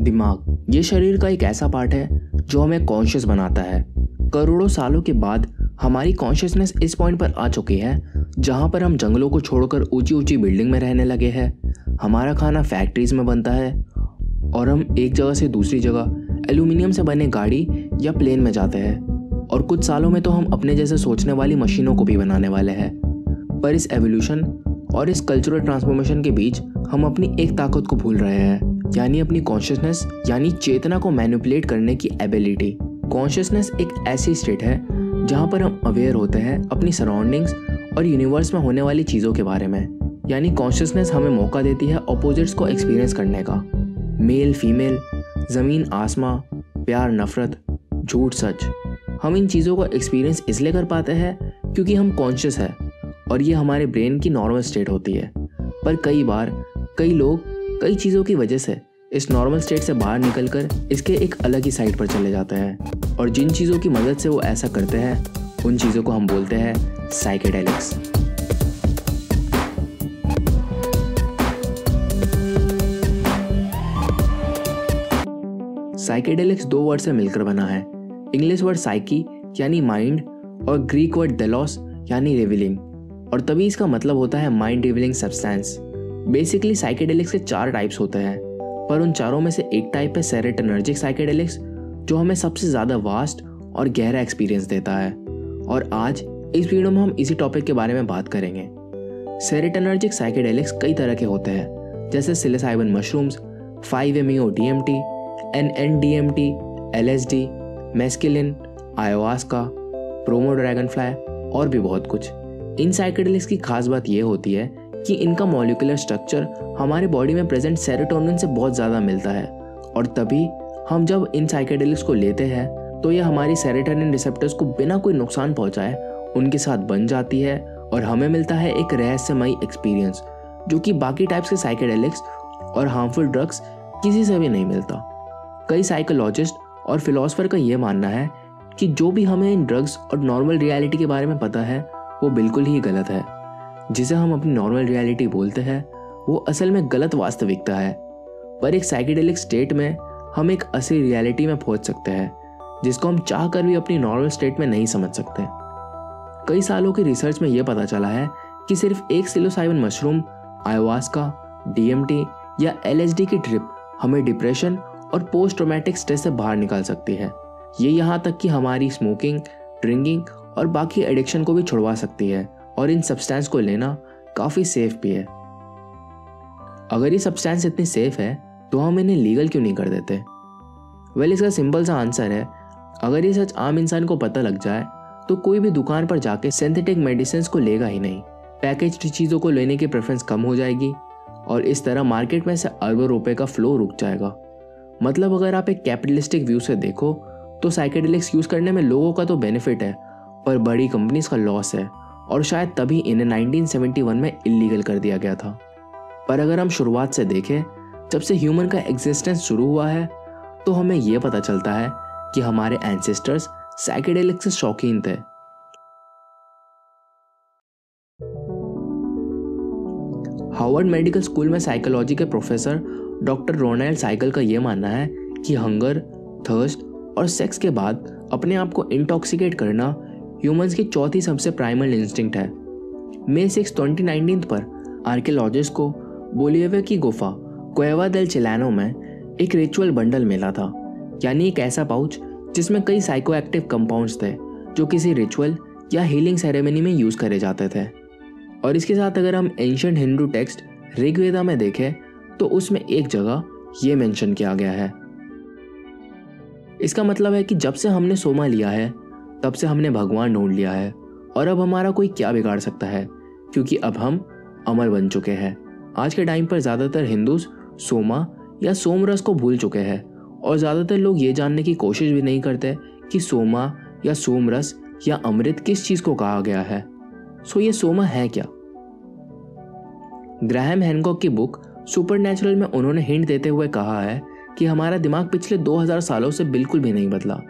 दिमाग। ये शरीर का एक ऐसा पार्ट है, जो हमें कॉन्शियस बनाता है। करोड़ों सालों के बाद हमारी कॉन्शियसनेस इस पॉइंट पर आ चुकी है, जहाँ पर हम जंगलों को छोड़कर ऊँची ऊँची बिल्डिंग में रहने लगे हैं। हमारा खाना फैक्ट्रीज में बनता है, और हम एक जगह से दूसरी जगह एल्यूमिनियम से बने गाड़ी या प्लेन में जाते हैं। और कुछ सालों में तो हम अपने जैसे सोचने वाली मशीनों को भी बनाने वाले हैं। पर इस एवोल्यूशन और इस कल्चरल ट्रांसफॉर्मेशन के बीच हम अपनी एक ताकत को भूल रहे हैं। यानी अपनी कॉन्शियसनेस यानी चेतना को मैनिपुलेट करने की एबिलिटी कॉन्शियसनेस एक ऐसी स्टेट है, जहाँ पर हम अवेयर होते हैं अपनी सराउंडिंग्स और यूनिवर्स में होने वाली चीज़ों के बारे में. यानी कॉन्शियसनेस हमें मौका देती है अपोजिट्स को एक्सपीरियंस करने का. मेल फीमेल ज़मीन, आसमां, प्यार, नफरत, झूठ, सच. हम इन चीज़ों को एक्सपीरियंस इसलिए कर पाते हैं क्योंकि हम कॉन्शियस है और ये हमारे ब्रेन की नॉर्मल स्टेट होती है. पर कई बार, कई लोग कई चीज़ों की वजह से इस नॉर्मल स्टेट से बाहर निकलकर इसके एक अलग ही साइड पर चले जाते हैं। और जिन चीज़ों की मदद से वो ऐसा करते हैं, उन चीज़ों को हम बोलते हैं साइकेडेलिक्स साइकेडेलिक्स दो वर्ड से मिलकर बना है। इंग्लिश वर्ड साइकी यानी माइंड और ग्रीक वर्ड डेलॉस यानी रिविलिंग और तभी इसका मतलब होता है mind revealing substance basically psychedelics के चार टाइप्स होते हैं। पर उन चारों में से एक टाइप है सेरेटनर्जिक साइकेडेलिक्स जो हमें सबसे ज़्यादा वास्ट और गहरा एक्सपीरियंस देता है। और आज इस वीडियो में हम इसी टॉपिक के बारे में बात करेंगे। सेरेटनर्जिक साइकेडेलिक्स कई तरह के होते हैं, जैसे psilocybin mushrooms five M E O D M T N N D M T L S D mescaline ayahuasca promo dragon fly और भी बहुत कुछ। इन साइकेडेलिक्स की खास बात यह होती है कि इनका मॉलिकुलर स्ट्रक्चर हमारे बॉडी में प्रेजेंट सेरोटोनिन से बहुत ज़्यादा मिलता है। और तभी हम जब इन साइकेडेलिक्स को लेते हैं तो यह हमारी सेरेटोनिन रिसेप्टर्स को बिना कोई नुकसान पहुँचाए उनके साथ बन जाती है और हमें मिलता है एक रहस्यमयी एक्सपीरियंस जो कि बाकी टाइप्स के साइकेडेलिक्स और हार्मफुल ड्रग्स किसी से भी नहीं मिलता। कई साइकोलॉजिस्ट और फिलोसफर का यह मानना है कि जो भी हमें इन ड्रग्स और नॉर्मल रियलिटी के बारे में पता है, वो बिल्कुल ही गलत है। जिसे हम अपनी नॉर्मल रियलिटी बोलते हैं, वो असल में गलत वास्तविकता है। पर एक साइकेडेलिक स्टेट में हम एक असली रियलिटी में पहुँच सकते हैं, जिसको हम चाह कर भी अपनी नॉर्मल स्टेट में नहीं समझ सकते। कई सालों की रिसर्च में यह पता चला है कि सिर्फ़ एक सिलोसाइवन मशरूम आयोवास्का डीएमटी या एलएसडी की ट्रिप हमें डिप्रेशन और पोस्ट ट्रोमेटिक स्ट्रेस से बाहर निकाल सकती है। ये यहाँ तक कि हमारी स्मोकिंग ड्रिंकिंग और बाकी एडिक्शन को भी छुड़वा सकती है। और इन सब्सटेंस को लेना काफ़ी सेफ़ भी है। अगर ये सब्सटेंस इतनी सेफ़ है तो हम इन्हें लीगल क्यों नहीं कर देते? वेल well, इसका सिंपल सा आंसर है अगर ये सच आम इंसान को पता लग जाए तो कोई भी दुकान पर जाके सिंथेटिक मेडिसिन को लेगा ही नहीं। पैकेज चीज़ों को लेने की प्रेफरेंस कम हो जाएगी और इस तरह मार्केट में से अरबों रुपए का फ्लो रुक जाएगा। मतलब अगर आप एक कैपिटलिस्टिक व्यू से देखो तो साइकेडेलिक्स यूज़ करने में लोगों का तो बेनिफिट है पर बड़ी कंपनीज़ का लॉस है। और शायद तभी इन्हें 1971 में इलीगल कर दिया गया था। पर अगर हम शुरुआत से देखें, जब से ह्यूमन का एग्जिस्टेंस शुरू हुआ है तो हमें यह पता चलता है कि हमारे एंसेस्टर्स साइकेडेलिक से शौकीन थे। हार्वर्ड मेडिकल स्कूल में साइकोलॉजी के प्रोफेसर डॉक्टर रोनाल्ड साइकिल का यह मानना है कि हंगर, थर्स्ट और सेक्स के बाद अपने आप को इंटॉक्सिकेट करना ह्यूमंस की चौथी सबसे प्राइमल इंस्टिंक्ट है। मे सिक्स ट्वेंटी नाइनटीन पर आर्कियोलॉजिस्ट को बोलियवे की गुफा कोएवा देल चिलानो में एक रिचुअल बंडल मिला था, यानी एक ऐसा पाउच जिसमें कई साइकोएक्टिव कंपाउंड्स थे, जो किसी रिचुअल या हीलिंग सेरेमनी में यूज़ करे जाते थे। और इसके साथ अगर हम एंशंट हिंदू टेक्स्ट ऋग्वेदा में देखें तो उसमें एक जगह ये मेंशन किया गया है। इसका मतलब है कि जब से हमने सोमा लिया है तब से हमने भगवान ढूंढ लिया है और अब हमारा कोई क्या बिगाड़ सकता है? क्योंकि अब हम अमर बन चुके हैं। आज के टाइम पर ज़्यादातर हिंदूज सोमा या सोमरस को भूल चुके हैं और ज़्यादातर लोग ये जानने की कोशिश भी नहीं करते कि सोमा या सोमरस या अमृत किस चीज़ को कहा गया है। सो ये सोमा है क्या? ग्राहम हैनकॉक की बुक सुपर में उन्होंने हिंट देते हुए कहा है कि हमारा दिमाग पिछले 2000 सालों से बिल्कुल भी नहीं बदला।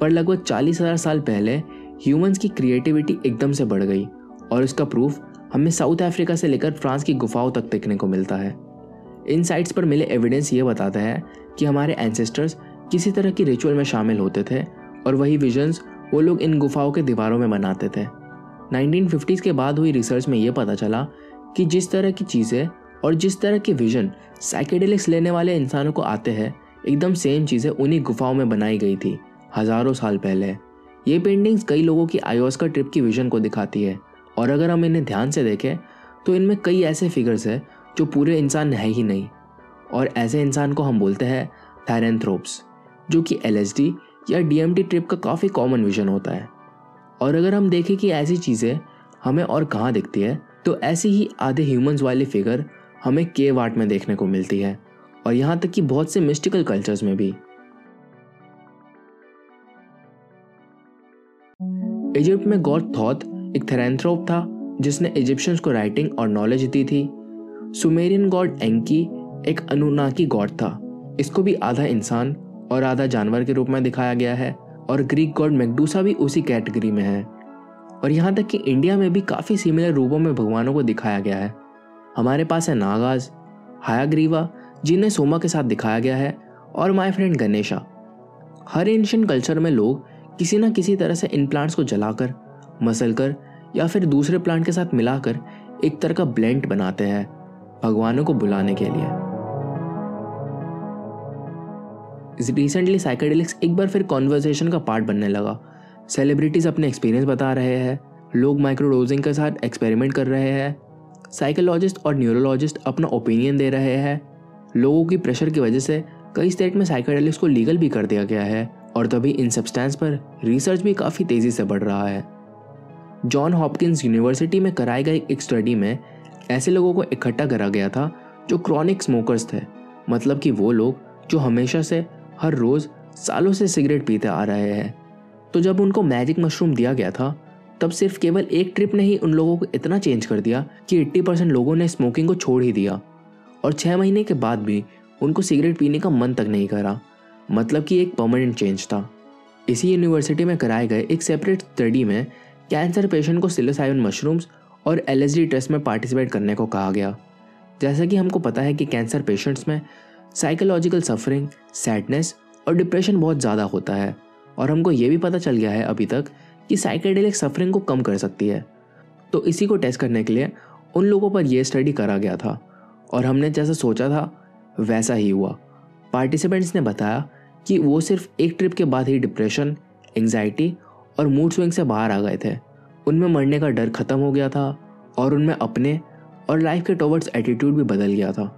पर लगभग चालीस हज़ार साल पहले ह्यूमंस की क्रिएटिविटी एकदम से बढ़ गई और इसका प्रूफ हमें साउथ अफ्रीका से लेकर फ्रांस की गुफाओं तक देखने को मिलता है। इन साइट्स पर मिले एविडेंस ये बताता है कि हमारे एंसेस्टर्स किसी तरह की रिचुअल में शामिल होते थे और वही विजन्स वो लोग इन गुफाओं के दीवारों में बनाते थे। 1950s के बाद हुई रिसर्च में ये पता चला कि जिस तरह की चीज़ें और जिस तरह के विजन साइकेडेलिक्स लेने वाले इंसानों को आते हैं, एकदम सेम चीज़ें उन्हीं गुफाओं में बनाई गई थी। हज़ारों साल पहले। ये पेंटिंग्स कई लोगों की आयोस्का ट्रिप की विजन को दिखाती है। और अगर हम इन्हें ध्यान से देखें तो इनमें कई ऐसे फिगर्स हैं, जो पूरे इंसान है ही नहीं। और ऐसे इंसान को हम बोलते हैं थैरेंथ्रोप्स जो कि एल या डीएमटी ट्रिप का काफ़ी कॉमन विजन होता है। और अगर हम देखें कि ऐसी चीज़ें हमें और कहाँ दिखती है तो ऐसी ही आधे ह्यूमंस वाली फिगर हमें केव आर्ट में देखने को मिलती है। और यहाँ तक कि बहुत से मिस्टिकल कल्चर्स में भी। इजिप्ट में गॉड थॉथ एक थेरेंथ्रोप था, जिसने इजिप्शियंस को राइटिंग और नॉलेज दी थी। सुमेरियन गॉड एंकी एक अनुनाकी गॉड था। इसको भी आधा इंसान और आधा जानवर के रूप में दिखाया गया है और ग्रीक गॉड मेकडूसा भी उसी कैटेगरी में है। और यहाँ तक कि इंडिया में भी काफ़ी सिमिलर रूपों में भगवानों को दिखाया गया है। हमारे पास है नागाज, हायाग्रीवा, जिन्हें सोमा के साथ दिखाया गया है, और माई फ्रेंड गणेशा। हर एंशियन कल्चर में लोग किसी ना किसी तरह से इन प्लांट्स को जलाकर, मसल कर, या फिर दूसरे प्लांट के साथ मिलाकर एक तरह का ब्लेंड बनाते हैं भगवानों को बुलाने के लिए। रिसेंटली साइकेडेलिक्स एक बार फिर कॉन्वर्जेशन का पार्ट बनने लगा। सेलिब्रिटीज़ अपने एक्सपीरियंस बता रहे हैं, लोग माइक्रोडोजिंग के साथ एक्सपेरिमेंट कर रहे हैं। साइकोलॉजिस्ट और न्यूरोलॉजिस्ट अपना ओपिनियन दे रहे हैं। लोगों की प्रेशर की वजह से कई स्टेट में साइकेडेलिक्स को लीगल भी कर दिया गया है। और तभी इन सब्सटेंस पर रिसर्च भी काफ़ी तेज़ी से बढ़ रहा है। जॉन हॉपकिंस यूनिवर्सिटी में कराए गए एक स्टडी में ऐसे लोगों को इकट्ठा करा गया था जो क्रॉनिक स्मोकर्स थे मतलब कि वो लोग जो हमेशा से, हर रोज़ सालों से सिगरेट पीते आ रहे हैं। तो जब उनको मैजिक मशरूम दिया गया था, तब सिर्फ़ केवल एक ट्रिप ने ही उन लोगों को इतना चेंज कर दिया कि 80 परसेंट लोगों ने स्मोकिंग को छोड़ ही दिया। और छः महीने के बाद भी उनको सिगरेट पीने का मन तक नहीं करा। मतलब कि एक परमानेंट चेंज था। इसी यूनिवर्सिटी में कराए गए एक सेपरेट स्टडी में कैंसर पेशेंट को सिलोसाइवन मशरूम्स और एलएसडी टेस्ट में पार्टिसिपेट करने को कहा गया। जैसा कि हमको पता है कि कैंसर पेशेंट्स में साइकोलॉजिकल सफरिंग सैडनेस और डिप्रेशन बहुत ज़्यादा होता है और हमको ये भी पता चल गया है अभी तक कि साइकेडेलिक सफरिंग को कम कर सकती है। तो इसी को टेस्ट करने के लिए उन लोगों पर यह स्टडी करा गया था और हमने जैसा सोचा था, वैसा ही हुआ। पार्टिसिपेंट्स ने बताया कि वो सिर्फ़ एक ट्रिप के बाद ही डिप्रेशन एंग्जाइटी और मूड स्विंग से बाहर आ गए थे। उनमें मरने का डर खत्म हो गया था और उनमें अपने और लाइफ के टॉवर्ड्स एटीट्यूड भी बदल गया था।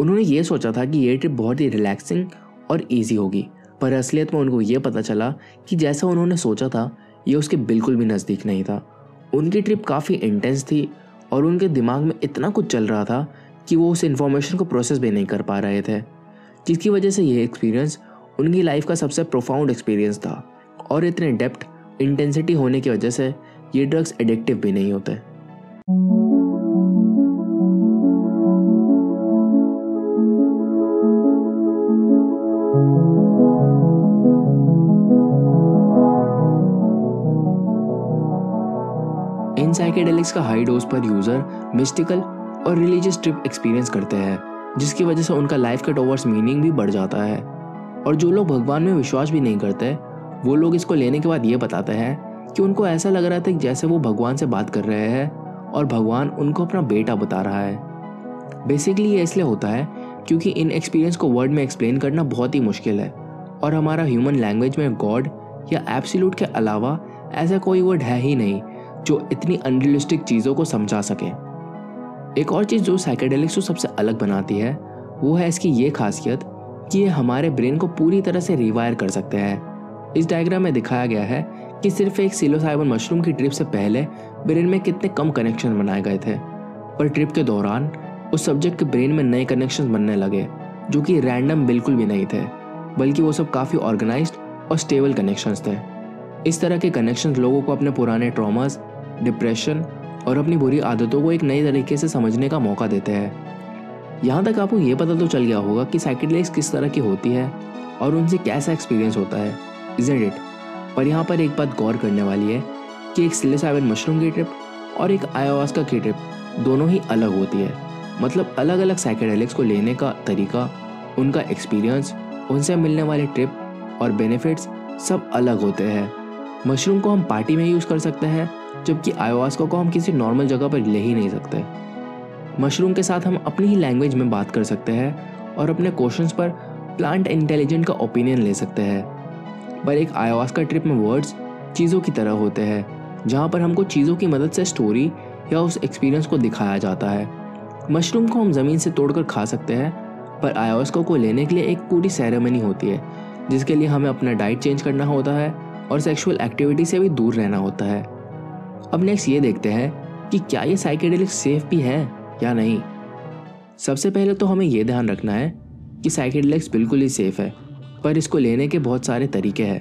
उन्होंने ये सोचा था कि ये ट्रिप बहुत ही रिलैक्सिंग और ईजी होगी, पर असलियत में उनको ये पता चला कि जैसा उन्होंने सोचा था, ये उसके बिल्कुल भी नज़दीक नहीं था। उनकी ट्रिप काफ़ी इंटेंस थी और उनके दिमाग में इतना कुछ चल रहा था कि वो उस इन्फॉर्मेशन को प्रोसेस भी नहीं कर पा रहे थे। जिसकी वजह से ये एक्सपीरियंस उनकी लाइफ का सबसे प्रोफाउंड एक्सपीरियंस था। और इतने डेप्थ इंटेंसिटी होने की वजह से ये ड्रग्स एडिक्टिव भी नहीं होते। इन साइकेडेलिक्स का हाई डोज पर यूज़र मिस्टिकल और रिलीजियस ट्रिप एक्सपीरियंस करते हैं, जिसकी वजह से उनका लाइफ का टोवर्ड्स मीनिंग भी बढ़ जाता है। और जो लोग भगवान में विश्वास भी नहीं करते, वो लोग इसको लेने के बाद ये बताते हैं कि उनको ऐसा लग रहा था कि जैसे वो भगवान से बात कर रहे हैं और भगवान उनको अपना बेटा बता रहा है। बेसिकली ये इसलिए होता है क्योंकि इन एक्सपीरियंस को वर्ड में एक्सप्लेन करना बहुत ही मुश्किल है और हमारा ह्यूमन लैंग्वेज में गॉड या एब्सोल्यूट के अलावा ऐसा कोई वर्ड है ही नहीं जो इतनी अनरियलिस्टिक चीज़ों को समझा सके। एक और चीज़ जो साइकेडेलिक्स को सबसे अलग बनाती है, वो है इसकी ये खासियत कि ये हमारे ब्रेन को पूरी तरह से रिवायर कर सकते हैं। इस डायग्राम में दिखाया गया है कि सिर्फ़ एक सिलोसाइबन मशरूम की ट्रिप से पहले ब्रेन में कितने कम कनेक्शन बनाए गए थे। पर ट्रिप के दौरान उस सब्जेक्ट के ब्रेन में नए कनेक्शन बनने लगे, जो कि रैंडम बिल्कुल भी नहीं थे, बल्कि वो सब काफ़ी ऑर्गेनाइज और स्टेबल कनेक्शंस थे। इस तरह के कनेक्शन लोगों को अपने पुराने ट्रॉमास डिप्रेशन और अपनी बुरी आदतों को एक नए तरीके से समझने का मौका देते हैं। यहाँ तक आपको ये पता तो चल गया होगा कि साइकिलिक्स किस तरह की होती है और उनसे कैसा एक्सपीरियंस होता है इजेंट इट पर यहाँ पर एक बात गौर करने वाली है कि एक सिलेसाइवन मशरूम की ट्रिप और एक आयोवास्का की ट्रिप दोनों ही अलग होती है। मतलब अलग अलग साइकेडेलिक्स को लेने का तरीका, उनका एक्सपीरियंस उनसे मिलने वाले ट्रिप और बेनिफिट्स सब अलग होते हैं। मशरूम को हम पार्टी में यूज़ कर सकते हैं, जबकि आयोवास्का को हम किसी नॉर्मल जगह पर ले ही नहीं सकते। मशरूम के साथ हम अपनी ही लैंग्वेज में बात कर सकते हैं और अपने क्वेश्चंस पर प्लांट इंटेलिजेंट का ओपिनियन ले सकते हैं। पर एक आयोवास्का ट्रिप में वर्ड्स चीज़ों की तरह होते हैं, जहाँ पर हमको चीज़ों की मदद से स्टोरी या उस एक्सपीरियंस को दिखाया जाता है। मशरूम को हम ज़मीन से तोड़कर खा सकते हैं, पर आयोवास्का को लेने के लिए एक पूरी सेरेमनी होती है, जिसके लिए हमें अपना डाइट चेंज करना होता है और सेक्सुअल एक्टिविटी से भी दूर रहना होता है। अब नेक्स्ट ये देखते हैं कि क्या ये साइकेडेलिक सेफ़ भी है? या नहीं? सबसे पहले तो हमें यह ध्यान रखना है कि साइकेडेलिक्स बिल्कुल ही सेफ़ है, पर इसको लेने के बहुत सारे तरीके हैं।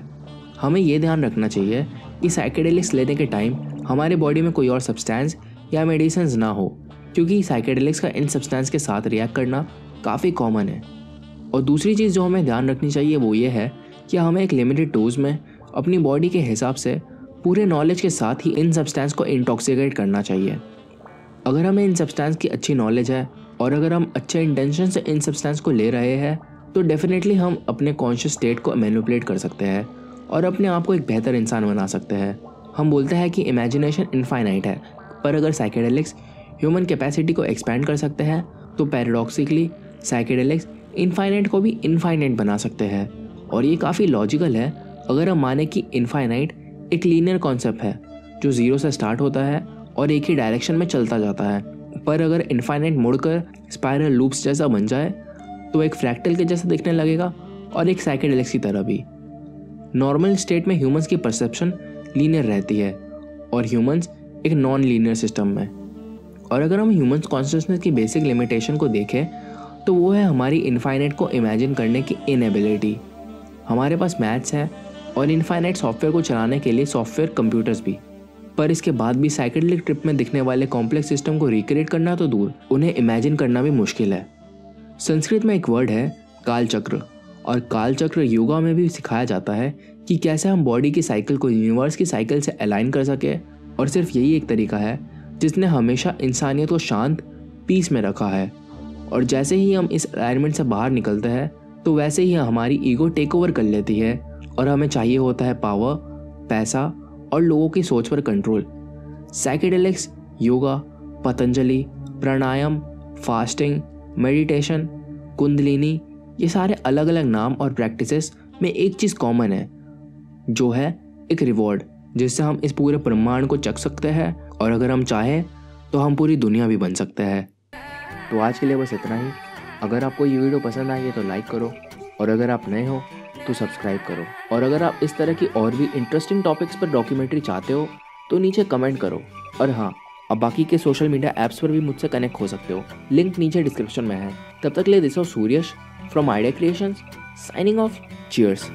हमें यह ध्यान रखना चाहिए कि साइकेडेलिक्स लेने के टाइम हमारे बॉडी में कोई और सब्सटेंस या मेडिसिन ना हो, क्योंकि साइकेडेलिक्स का इन सब्सटेंस के साथ रिएक्ट करना काफ़ी कॉमन है। और दूसरी चीज़ जो हमें ध्यान रखनी चाहिए वो ये है कि हमें एक लिमिटेड डोज में अपनी बॉडी के हिसाब से पूरे नॉलेज के साथ ही इन सब्सटेंस को इंटॉक्सिकेट करना चाहिए। अगर हमें इन सब्सटेंस की अच्छी नॉलेज है, और अगर हम अच्छे इंटेंशन से इन सब्सटेंस को ले रहे हैं तो डेफिनेटली हम अपने कॉन्शियस स्टेट को मैनुपलेट कर सकते हैं, और अपने आप को एक बेहतर इंसान बना सकते हैं। हम बोलते हैं कि इमेजिनेशन इनफाइनाइट है, पर अगर साइकेडेलिक्स ह्यूमन कैपेसिटी को एक्सपैंड कर सकते हैं तो पैराडॉक्सिकली साइकेडेलिक्स इनफाइनाइट को भी इनफाइनाइट बना सकते हैं। और ये काफ़ी लॉजिकल है, अगर हम माने कि इनफाइनाइट एक लीनियर कॉन्सेप्ट है, जो ज़ीरो से स्टार्ट होता है और एक ही डायरेक्शन में चलता जाता है। पर अगर इनफाइनाइट मुड़कर स्पायरल लूप्स जैसा बन जाए तो एक फ्रैक्टल के जैसा दिखने लगेगा और एक साइकेडेलिक्स की तरह भी। नॉर्मल स्टेट में ह्यूमंस की परसेप्शन लीनियर रहती है और ह्यूमंस एक नॉन लीनियर सिस्टम में। और अगर हम ह्यूमंस कॉन्शियसनेस की बेसिक लिमिटेशन को देखें तो वो है हमारी इनफाइनाइट को इमेजिन करने की इनएबिलिटी हमारे पास मैथ्स है और इनफाइनाइट सॉफ्टवेयर को चलाने के लिए सॉफ्टवेयर कंप्यूटर्स भी। पर इसके बाद भी साइकेडलिक ट्रिप में दिखने वाले कॉम्प्लेक्स सिस्टम को रिक्रिएट करना तो दूर, उन्हें इमेजिन करना भी मुश्किल है। संस्कृत में एक वर्ड है, कालचक्र, और कालचक्र योगा में भी सिखाया जाता है कि कैसे हम बॉडी की साइकिल को यूनिवर्स की साइकिल से अलाइन कर सके, और सिर्फ़ यही एक तरीका है, जिसने हमेशा इंसानियत को शांत पीस में रखा है। और जैसे ही हम इस अलाइनमेंट से बाहर निकलते हैं तो वैसे ही हमारी ईगो टेक ओवर कर लेती है, और हमें चाहिए होता है पावर पैसा और लोगों की सोच पर control psychedelics yoga Patanjali pranayama fasting meditation kundalini ये सारे अलग अलग नाम और प्रैक्टिसेस में एक चीज़ कॉमन है, जो है एक रिवॉर्ड जिससे हम इस पूरे ब्रह्मांड को चख सकते हैं और अगर हम चाहें तो हम पूरी दुनिया भी बन सकते हैं। तो आज के लिए बस इतना ही। अगर आपको ये वीडियो पसंद आई है तो लाइक करो और अगर आप नए हो तो सब्सक्राइब करो। और अगर आप इस तरह की और भी इंटरेस्टिंग टॉपिक्स पर डॉक्यूमेंट्री चाहते हो तो नीचे कमेंट करो। और हाँ अब बाकी के सोशल मीडिया ऐप्स पर भी मुझसे कनेक्ट हो सकते हो। लिंक नीचे डिस्क्रिप्शन में है। तब तक ले this Suryash from Idea Creation signing off cheers